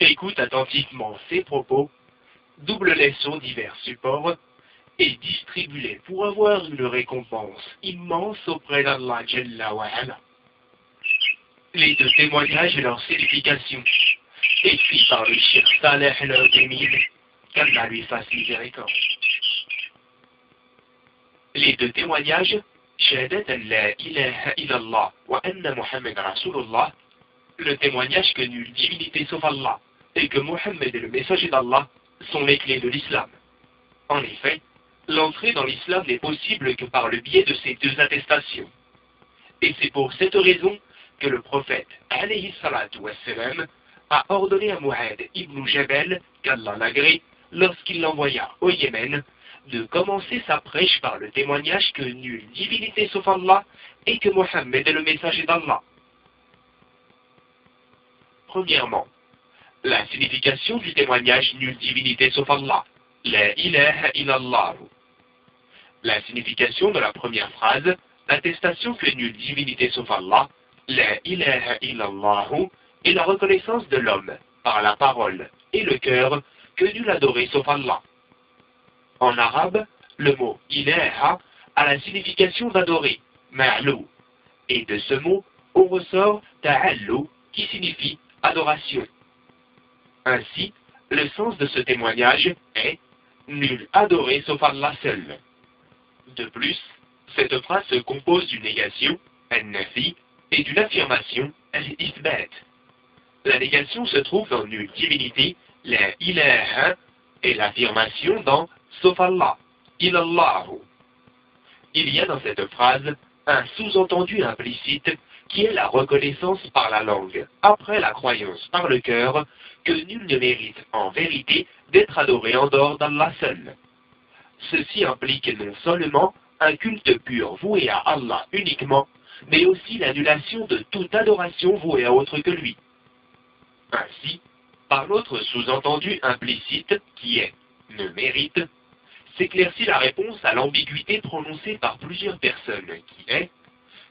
Écoute attentivement ces propos, double-les sur divers supports et distribue-les pour avoir une récompense immense auprès d'Allah Jalla wa. Les deux témoignages et leur signification, écrits par le Cheikh Saleh al qu'Allah lui fasse miséricorde. Les deux témoignages, wa Muhammad le témoignage que nulle divinité sauf Allah et que Mohammed est le messager d'Allah sont les clés de l'islam. En effet, l'entrée dans l'islam n'est possible que par le biais de ces deux attestations. Et c'est pour cette raison que le prophète, alayhi wassalam, a ordonné à Mu'ad ibn Jabal, qu'Allah l'agrée, lorsqu'il l'envoya au Yémen, de commencer sa prêche par le témoignage que nulle divinité sauf Allah et que Mohammed est le messager d'Allah. Premièrement, la signification du témoignage nulle divinité sauf Allah, la ilaha illallah. La signification de la première phrase, l'attestation que nulle divinité sauf Allah, la ilaha illallah, est la reconnaissance de l'homme, par la parole et le cœur, que nul adoré sauf Allah. En arabe, le mot ilaha a la signification d'adorer, ma'lou, et de ce mot, on ressort ta'allu, qui signifie adoration. Ainsi, le sens de ce témoignage est nul adoré sauf Allah seul. De plus, cette phrase se compose d'une négation, al-nafi, et d'une affirmation, al-ithbat. La négation se trouve dans nulle divinité, la ilaha, et l'affirmation dans sauf Allah, ilallahu. Il y a dans cette phrase un sous-entendu implicite qui est la reconnaissance par la langue, après la croyance par le cœur, que nul ne mérite en vérité d'être adoré en dehors d'Allah seul. Ceci implique non seulement un culte pur voué à Allah uniquement, mais aussi l'annulation de toute adoration vouée à autre que lui. Ainsi, par l'autre sous-entendu implicite, qui est ne mérite, s'éclaircit la réponse à l'ambiguïté prononcée par plusieurs personnes, qui est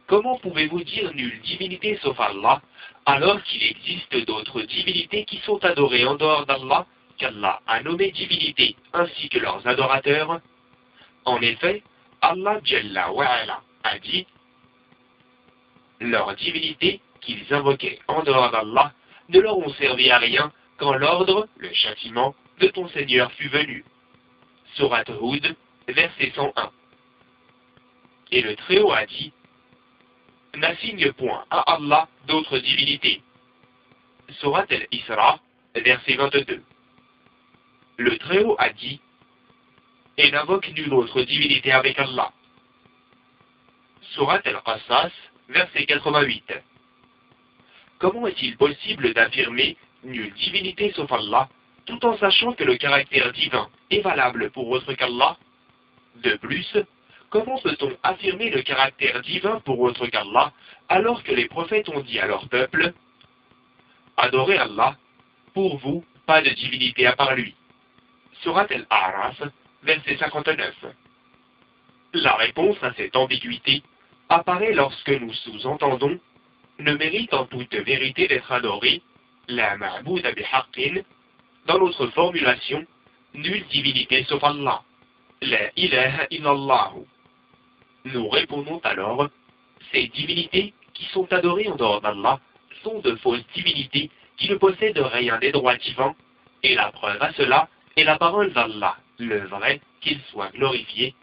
Comment pouvez-vous dire nulle divinité sauf Allah, alors qu'il existe d'autres divinités qui sont adorées en dehors d'Allah, qu'Allah a nommé divinité, ainsi que leurs adorateurs? En effet, Allah Jalla wa'ala a dit Leurs divinités qu'ils invoquaient en dehors d'Allah ne leur ont servi à rien quand l'ordre, le châtiment, de ton Seigneur fut venu. Surat Hud, verset 101. Et le Très-Haut a dit N'assigne point à Allah d'autres divinités. Surat al-Isra, verset 22. Le Très-Haut a dit Et n'invoque nulle autre divinité avec Allah. Surat al-Qasas, verset 88. Comment est-il possible d'affirmer nulle divinité sauf Allah, tout en sachant que le caractère divin est valable pour autre qu'Allah? De plus, comment peut-on affirmer le caractère divin pour autre qu'Allah, alors que les prophètes ont dit à leur peuple Adorez Allah, pour vous, pas de divinité à part lui. Surat al-A'raf, verset 59. La réponse à cette ambiguïté apparaît lorsque nous sous-entendons ne mérite en toute vérité d'être adoré, la ma'bouda bihaqqin, dans notre formulation, nulle divinité sauf Allah, la ilaha illallah. Nous répondons alors, ces divinités qui sont adorées en dehors d'Allah sont de fausses divinités qui ne possèdent rien des droits divins, et la preuve à cela est la parole d'Allah, le vrai, qu'il soit glorifié.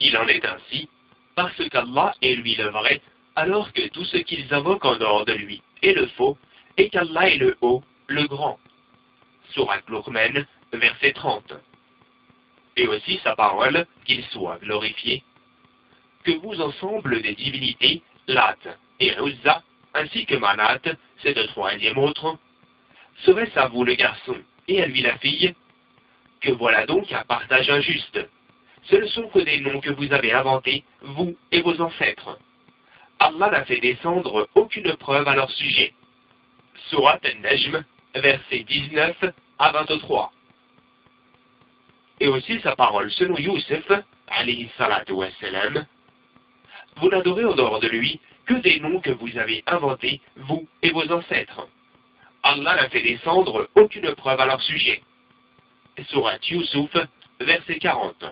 Il en est ainsi, parce qu'Allah est lui le vrai, alors que tout ce qu'ils invoquent en dehors de lui est le faux, et qu'Allah est le haut, le grand. Surat Luqman, verset 30. Et aussi sa parole, qu'il soit glorifié. Que vous ensemble des divinités, Lat et Uzza, ainsi que Manat, ces deux troisième autres, serait-ce à vous le garçon et à lui la fille? Que voilà donc un partage injuste. Ce ne sont que des noms que vous avez inventés, vous et vos ancêtres. Allah n'a fait descendre aucune preuve à leur sujet. Surat al-Najm, versets 19 à 23. Et aussi sa parole selon Youssef, alayhi salatu wassalam, vous n'adorez en dehors de lui que des noms que vous avez inventés, vous et vos ancêtres. Allah n'a fait descendre aucune preuve à leur sujet. Surat Yusuf, verset 40.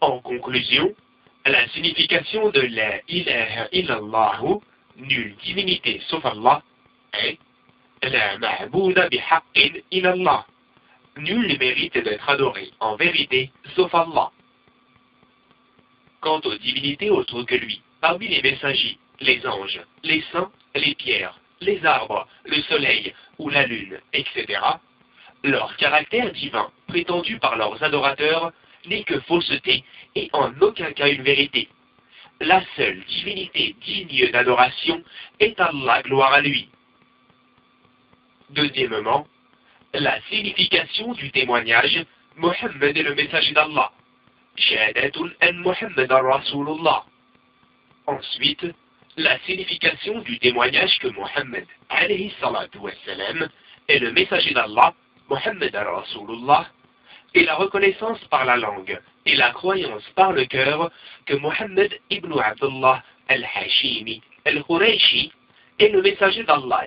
En conclusion, la signification de la ilaha illallahu, nulle divinité sauf Allah, est la ma'bouda bihaqqin illallah. Nul ne mérite d'être adoré en vérité sauf Allah. Quant aux divinités autres que lui, parmi les messagers, les anges, les saints, les pierres, les arbres, le soleil ou la lune, etc., leur caractère divin, prétendu par leurs adorateurs, n'est que fausseté et en aucun cas une vérité. La seule divinité digne d'adoration est Allah, gloire à lui. Deuxièmement, la signification du témoignage Mohammed est le messager d'Allah. Rasulullah. Ensuite, la signification du témoignage que Mohammed est le messager d'Allah, Mohammed Rasulullah, et la reconnaissance par la langue et la croyance par le cœur que Mohammed ibn Abdullah al-Hashimi al-Qurayshi est le messager d'Allah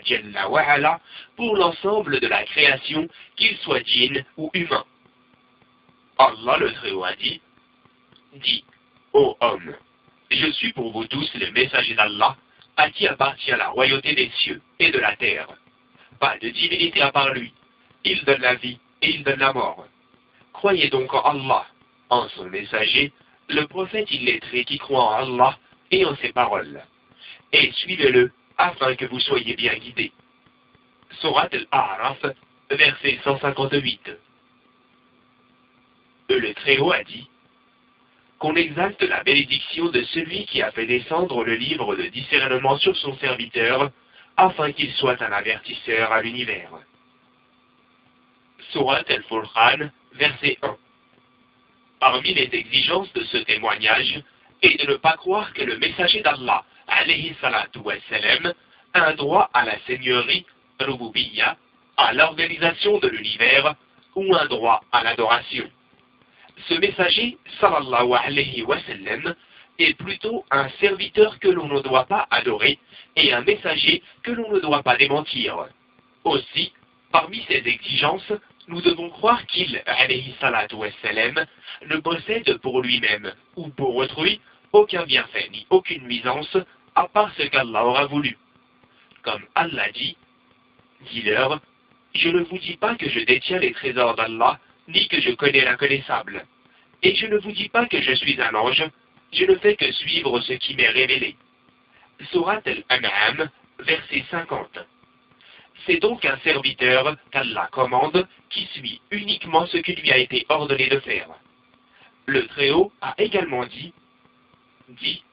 pour l'ensemble de la création, qu'il soit djinn ou humain. Allah le Très-Haut a dit, dit, ô homme, je suis pour vous tous le messager d'Allah, à qui appartient la royauté des cieux et de la terre. Pas de divinité à part lui. Il donne la vie et il donne la mort. Croyez donc en Allah, en son messager, le prophète illettré qui croit en Allah et en ses paroles. Et suivez-le afin que vous soyez bien guidés. Surat al-A'raf, verset 158. Le Très-Haut a dit qu'on exalte la bénédiction de celui qui a fait descendre le livre de discernement sur son serviteur, afin qu'il soit un avertisseur à l'univers. Surat al-Furqan, verset 1. Parmi les exigences de ce témoignage est de ne pas croire que le messager d'Allah, alayhi salatu wassalam, a un droit à la seigneurie, rububiya, à l'organisation de l'univers, ou un droit à l'adoration ce messager, sallallahu alayhi wa sallam, est plutôt un serviteur que l'on ne doit pas adorer et un messager que l'on ne doit pas démentir. Aussi, parmi ces exigences, nous devons croire qu'il, alayhi salatu ne possède pour lui-même ou pour autrui aucun bienfait ni aucune nuisance à part ce qu'Allah aura voulu. Comme Allah dit, dis-leur, je ne vous dis pas que je détiens les trésors d'Allah ni que je connais l'inconnaissable. Et je ne vous dis pas que je suis un ange, je ne fais que suivre ce qui m'est révélé. Surat al-An'am, verset 50. C'est donc un serviteur qu'Allah commande qui suit uniquement ce qui lui a été ordonné de faire. Le Très-Haut a également dit, dit,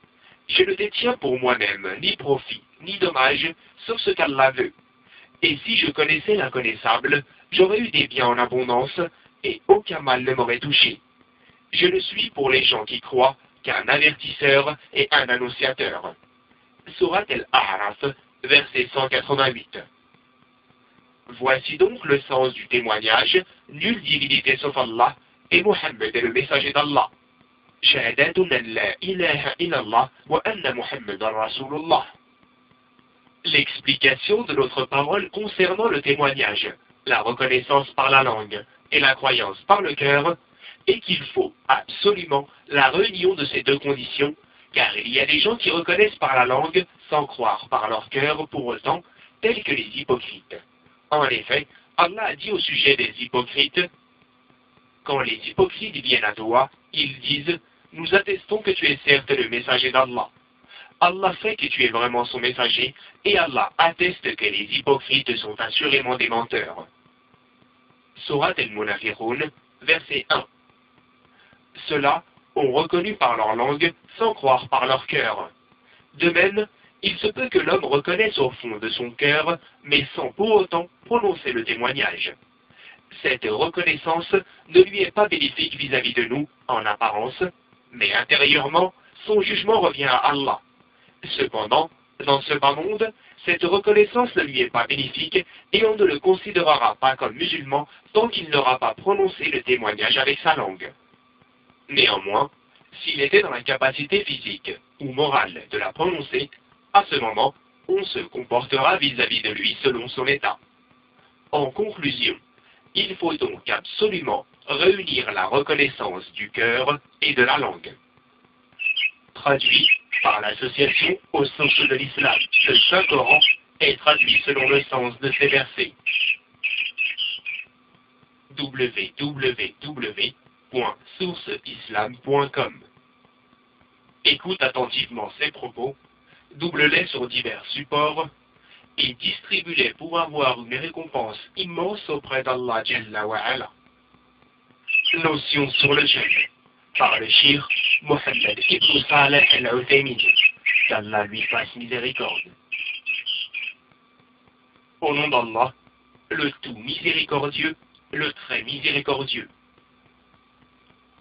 je ne détiens pour moi-même ni profit, ni dommage, sauf ce qu'Allah veut. Et si je connaissais l'inconnaissable, j'aurais eu des biens en abondance, et aucun mal ne m'aurait touché. Je ne suis pour les gens qui croient qu'un avertisseur et un annonciateur. Surat al-A'raf, verset 188. Voici donc le sens du témoignage, nulle divinité sauf Allah, et Mohammed est le messager d'Allah. L'explication de notre parole concernant le témoignage, la reconnaissance par la langue, et la croyance par le cœur, et qu'il faut absolument la réunion de ces deux conditions, car il y a des gens qui reconnaissent par la langue sans croire par leur cœur pour autant, tels que les hypocrites. En effet, Allah a dit au sujet des hypocrites, quand les hypocrites viennent à toi, ils disent, nous attestons que tu es certes le messager d'Allah. Allah sait que tu es vraiment son messager, et Allah atteste que les hypocrites sont assurément des menteurs. Surat al-Munafiqun, verset 1. Ceux-là ont reconnu par leur langue sans croire par leur cœur. De même, il se peut que l'homme reconnaisse au fond de son cœur, mais sans pour autant prononcer le témoignage. Cette reconnaissance ne lui est pas bénéfique vis-à-vis -vis de nous, en apparence, mais intérieurement, son jugement revient à Allah. Cependant, dans ce bas monde, cette reconnaissance ne lui est pas bénéfique et on ne le considérera pas comme musulman tant qu'il n'aura pas prononcé le témoignage avec sa langue. Néanmoins, s'il était dans la capacité physique ou morale de la prononcer, à ce moment, on se comportera vis-à-vis -vis de lui selon son état. En conclusion, il faut donc absolument réunir la reconnaissance du cœur et de la langue. Traduit par l'association aux sources de l'islam, le Saint-Coran est traduit selon le sens de ces versets. www.sourceislam.com Écoute attentivement ces propos, double-les sur divers supports et distribue-les pour avoir une récompense immense auprès d'Allah Jalla. Notion sur le jeûne par le shir Mohammed ibn Saleh al-Uthaymin, qu'Allah lui fasse miséricorde. Au nom d'Allah, le tout miséricordieux, le très miséricordieux.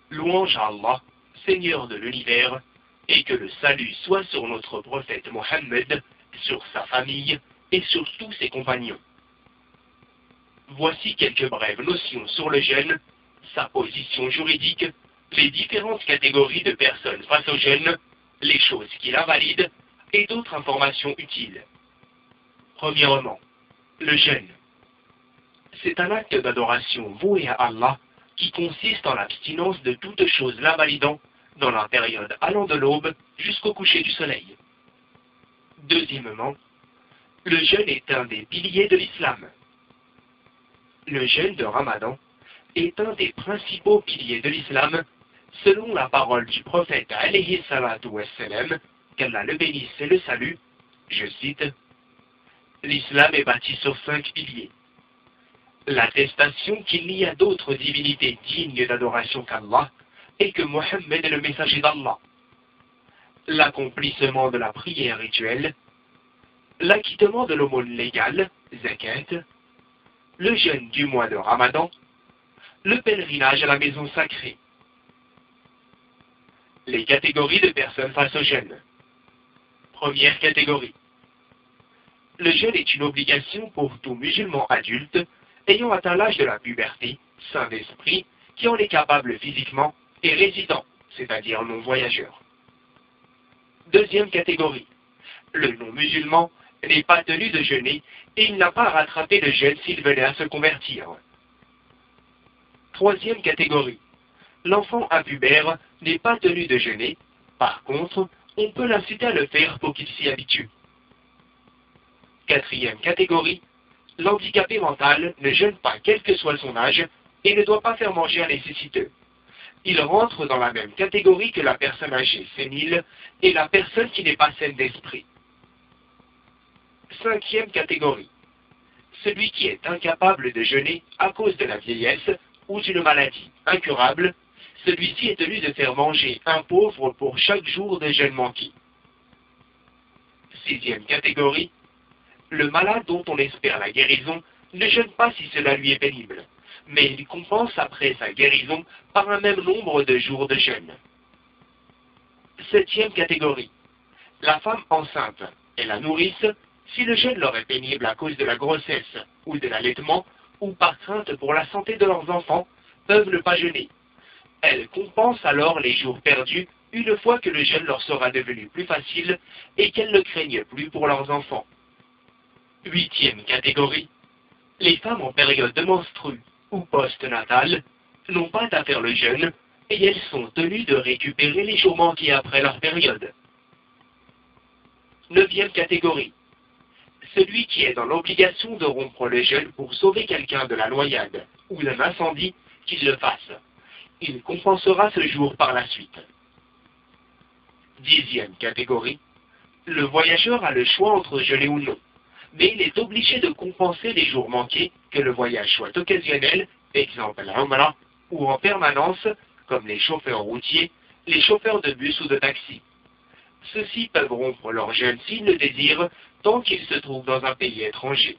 Louange à Allah, Seigneur de l'univers, et que le salut soit sur notre prophète Mohammed, sur sa famille et sur tous ses compagnons. Voici quelques brèves notions sur le jeûne, sa position juridique, les différentes catégories de personnes face au jeûne, les choses qui l'invalident et d'autres informations utiles. Premièrement, le jeûne. C'est un acte d'adoration voué à Allah qui consiste en l'abstinence de toute chose l'invalidant dans la période allant de l'aube jusqu'au coucher du soleil. Deuxièmement, le jeûne est un des piliers de l'islam. Le jeûne de Ramadan est un des principaux piliers de l'islam, selon la parole du prophète alayhi salatu qu'Allah le bénisse et le salue, je cite, L'islam est bâti sur cinq piliers. L'attestation qu'il n'y a d'autres divinités dignes d'adoration qu'Allah, et que Mohammed est le messager d'Allah. L'accomplissement de la prière rituelle, l'acquittement de l'aumône légale, zakat, le jeûne du mois de Ramadan, le pèlerinage à la maison sacrée. Les catégories de personnes face au jeûne. Première catégorie. Le jeûne est une obligation pour tout musulman adulte ayant atteint l'âge de la puberté, sain d'esprit, qui en est capable physiquement et résident, c'est-à-dire non-voyageur. Deuxième catégorie. Le non-musulman n'est pas tenu de jeûner et il n'a pas à rattraper le jeûne s'il venait à se convertir. Troisième catégorie. L'enfant impubère n'est pas tenu de jeûner, par contre, on peut l'inciter à le faire pour qu'il s'y habitue. Quatrième catégorie. L'handicapé mental ne jeûne pas quel que soit son âge et ne doit pas faire manger un nécessiteux il rentre dans la même catégorie que la personne âgée sénile et la personne qui n'est pas saine d'esprit. Cinquième catégorie. Celui qui est incapable de jeûner à cause de la vieillesse ou d'une maladie incurable, celui-ci est tenu de faire manger un pauvre pour chaque jour de jeûne manqué. Sixième catégorie. Le malade dont on espère la guérison ne jeûne pas si cela lui est pénible mais il compense après sa guérison par un même nombre de jours de jeûne. Septième catégorie. La femme enceinte et la nourrice, si le jeûne leur est pénible à cause de la grossesse ou de l'allaitement, ou par crainte pour la santé de leurs enfants, peuvent ne pas jeûner. Elles compensent alors les jours perdus une fois que le jeûne leur sera devenu plus facile et qu'elles ne craignent plus pour leurs enfants. Huitième catégorie. Les femmes en période de menstrue ou post-natales n'ont pas à faire le jeûne et elles sont tenues de récupérer les jours manqués après leur période. Neuvième catégorie. Celui qui est dans l'obligation de rompre le jeûne pour sauver quelqu'un de la noyade ou d'un incendie, qu'il le fasse. Il compensera ce jour par la suite. Dixième catégorie. Le voyageur a le choix entre jeûner ou non mais il est obligé de compenser les jours manqués, que le voyage soit occasionnel, exemple à Umrah, ou en permanence, comme les chauffeurs routiers, les chauffeurs de bus ou de taxi. Ceux-ci peuvent rompre leur jeûne s'ils le désirent, tant qu'ils se trouvent dans un pays étranger.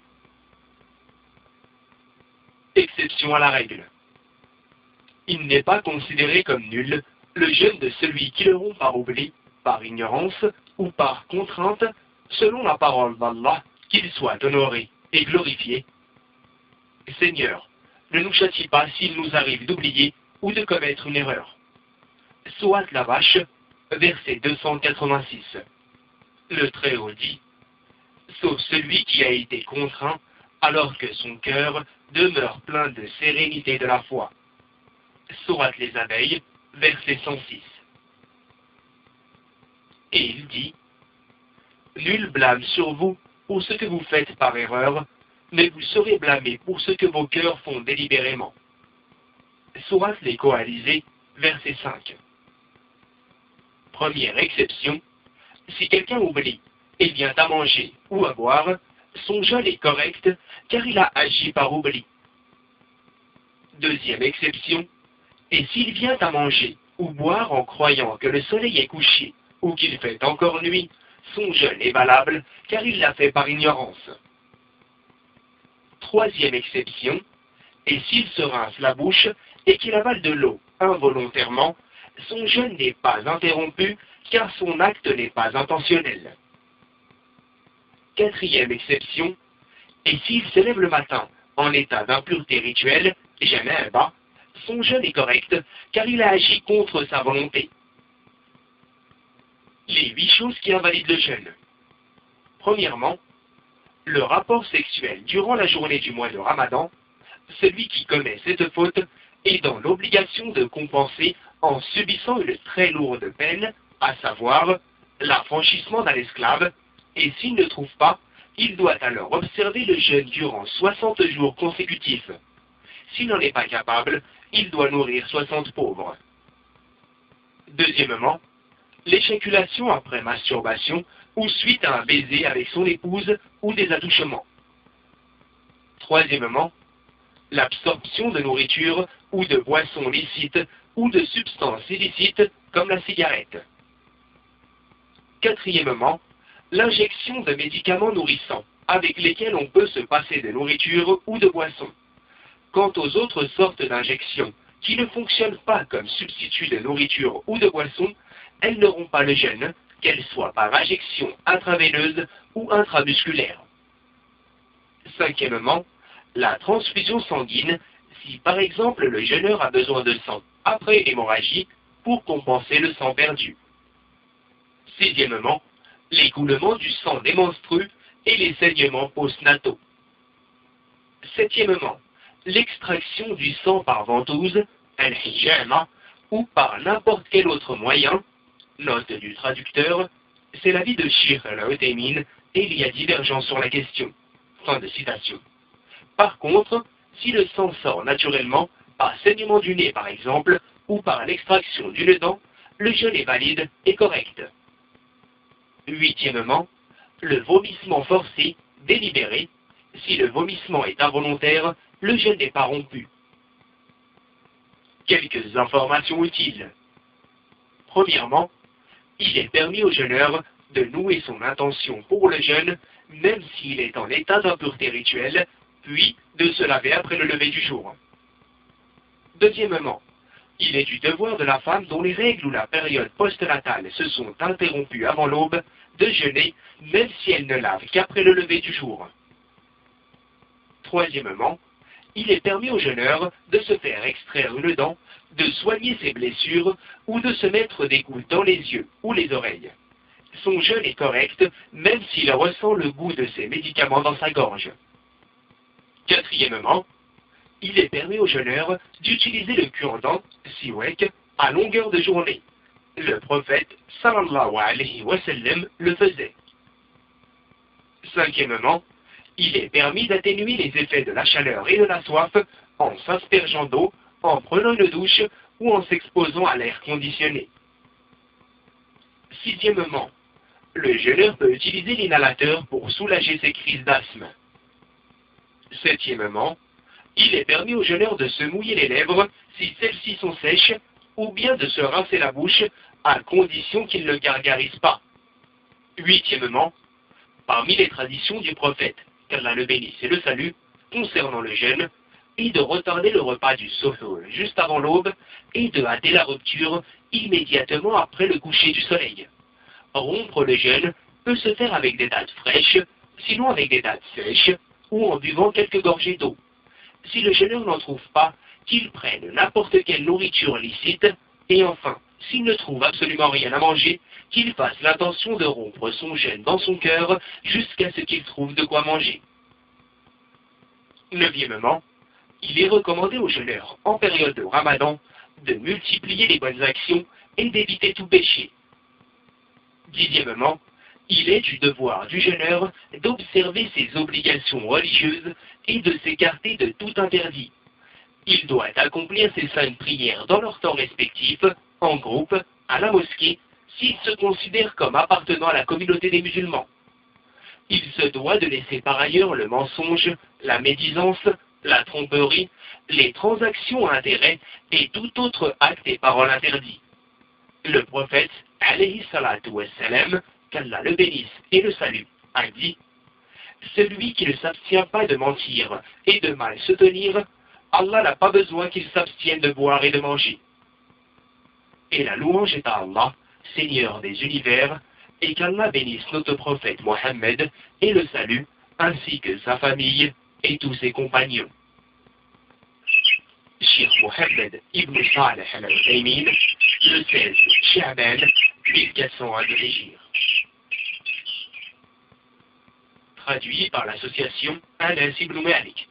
Exception à la règle. Il n'est pas considéré comme nul le jeûne de celui qui le rompt par oubli, par ignorance ou par contrainte, selon la parole d'Allah qu'il soit honoré et glorifié. Seigneur, ne nous châtie pas s'il nous arrive d'oublier ou de commettre une erreur. Soit la vache, verset 286. Le Très-Haut dit, sauf celui qui a été contraint, alors que son cœur demeure plein de sérénité de la foi. Sourate les abeilles, verset 106. Et il dit, Nul blâme sur vous pour ce que vous faites par erreur, mais vous serez blâmés pour ce que vos cœurs font délibérément. Sourate les coalisés, verset 5. Première exception, si quelqu'un oublie et vient à manger ou à boire, son jeûne est correct car il a agi par oubli. Deuxième exception, et s'il vient à manger ou boire en croyant que le soleil est couché ou qu'il fait encore nuit, son jeûne est valable car il l'a fait par ignorance. Troisième exception, et s'il se rince la bouche et qu'il avale de l'eau involontairement, son jeûne n'est pas interrompu car son acte n'est pas intentionnel. Quatrième exception, et s'il se lève le matin en état d'impureté rituelle, jamais un bas, son jeûne est correct car il a agi contre sa volonté. Les huit choses qui invalident le jeûne. Premièrement, le rapport sexuel durant la journée du mois de Ramadan, celui qui commet cette faute est dans l'obligation de compenser en subissant une très lourde peine, à savoir l'affranchissement d'un esclave, et s'il ne trouve pas, il doit alors observer le jeûne durant 60 jours consécutifs. S'il n'en est pas capable, il doit nourrir 60 pauvres. Deuxièmement, l'éjaculation après masturbation ou suite à un baiser avec son épouse ou des attouchements. Troisièmement, l'absorption de nourriture ou de boissons licites ou de substances illicites comme la cigarette. Quatrièmement, l'injection de médicaments nourrissants avec lesquels on peut se passer de nourriture ou de boissons. Quant aux autres sortes d'injections qui ne fonctionnent pas comme substitut de nourriture ou de boisson, elles n'auront pas le gène, qu'elles soient par injection intraveineuse ou intramusculaire. Cinquièmement, la transfusion sanguine, si par exemple le jeûneur a besoin de sang après hémorragie pour compenser le sang perdu. Sixièmement, l'écoulement du sang des menstrues et les saignements postnataux. Septièmement, l'extraction du sang par ventouse, al ou par n'importe quel autre moyen, note du traducteur, c'est l'avis de Shir al et il y a divergence sur la question. Fin de citation. Par contre, si le sang sort naturellement, par saignement du nez par exemple, ou par l'extraction d'une dent, le jeûne est valide et correct. Huitièmement, le vomissement forcé, délibéré. Si le vomissement est involontaire, le jeûne n'est pas rompu. Quelques informations utiles. Premièrement, il est permis au jeûneur de nouer son intention pour le jeûne, même s'il est en état d'impureté rituelle, puis de se laver après le lever du jour. Deuxièmement, il est du devoir de la femme dont les règles ou la période postnatale se sont interrompues avant l'aube de jeûner, même si elle ne lave qu'après le lever du jour. Troisièmement, il est permis au jeûneur de se faire extraire une dent, de soigner ses blessures ou de se mettre des gouttes dans les yeux ou les oreilles. Son jeûne est correct même s'il ressent le goût de ses médicaments dans sa gorge. Quatrièmement, il est permis au jeûneur d'utiliser le cure-dent, siwek, à longueur de journée. Le prophète, sallallahu alayhi wa sallam, le faisait. Cinquièmement, il est permis d'atténuer les effets de la chaleur et de la soif en s'aspergeant d'eau, en prenant une douche ou en s'exposant à l'air conditionné. Sixièmement, le jeûneur peut utiliser l'inhalateur pour soulager ses crises d'asthme. Septièmement, il est permis au jeûneur de se mouiller les lèvres si celles-ci sont sèches, ou bien de se rincer la bouche, à condition qu'il ne gargarise pas. Huitièmement, parmi les traditions du prophète, qu'Allah le bénisse et le salue, concernant le jeûne, et de retarder le repas du soho juste avant l'aube, et de hâter la rupture immédiatement après le coucher du soleil. Rompre le jeûne peut se faire avec des dates fraîches, sinon avec des dates sèches, ou en buvant quelques gorgées d'eau. Si le jeûneur n'en trouve pas, qu'il prenne n'importe quelle nourriture licite, et enfin, s'il ne trouve absolument rien à manger, qu'il fasse l'intention de rompre son jeûne dans son cœur jusqu'à ce qu'il trouve de quoi manger. Neuvièmement, il est recommandé aux jeûneurs en période de ramadan de multiplier les bonnes actions et d'éviter tout péché. Dixièmement, il est du devoir du jeûneur d'observer ses obligations religieuses et de s'écarter de tout interdit. Il doit accomplir ses saintes prières dans leur temps respectif, en groupe, à la mosquée, s'il se considère comme appartenant à la communauté des musulmans. Il se doit de laisser par ailleurs le mensonge, la médisance, la tromperie, les transactions à intérêt et tout autre acte et parole interdit. Le prophète, alayhi salatu qu'Allah le bénisse et le salue, a dit Celui qui ne s'abstient pas de mentir et de mal se tenir, Allah n'a pas besoin qu'il s'abstienne de boire et de manger. Et la louange est à Allah, Seigneur des univers, et qu'Allah bénisse notre prophète Mohammed et le salue, ainsi que sa famille et tous ses compagnons. Cheikh Mohammed ibn Saleh al-Utaymin, le 16 Sha'ban 1401 de. Traduit par l'association Anas ibn Malik.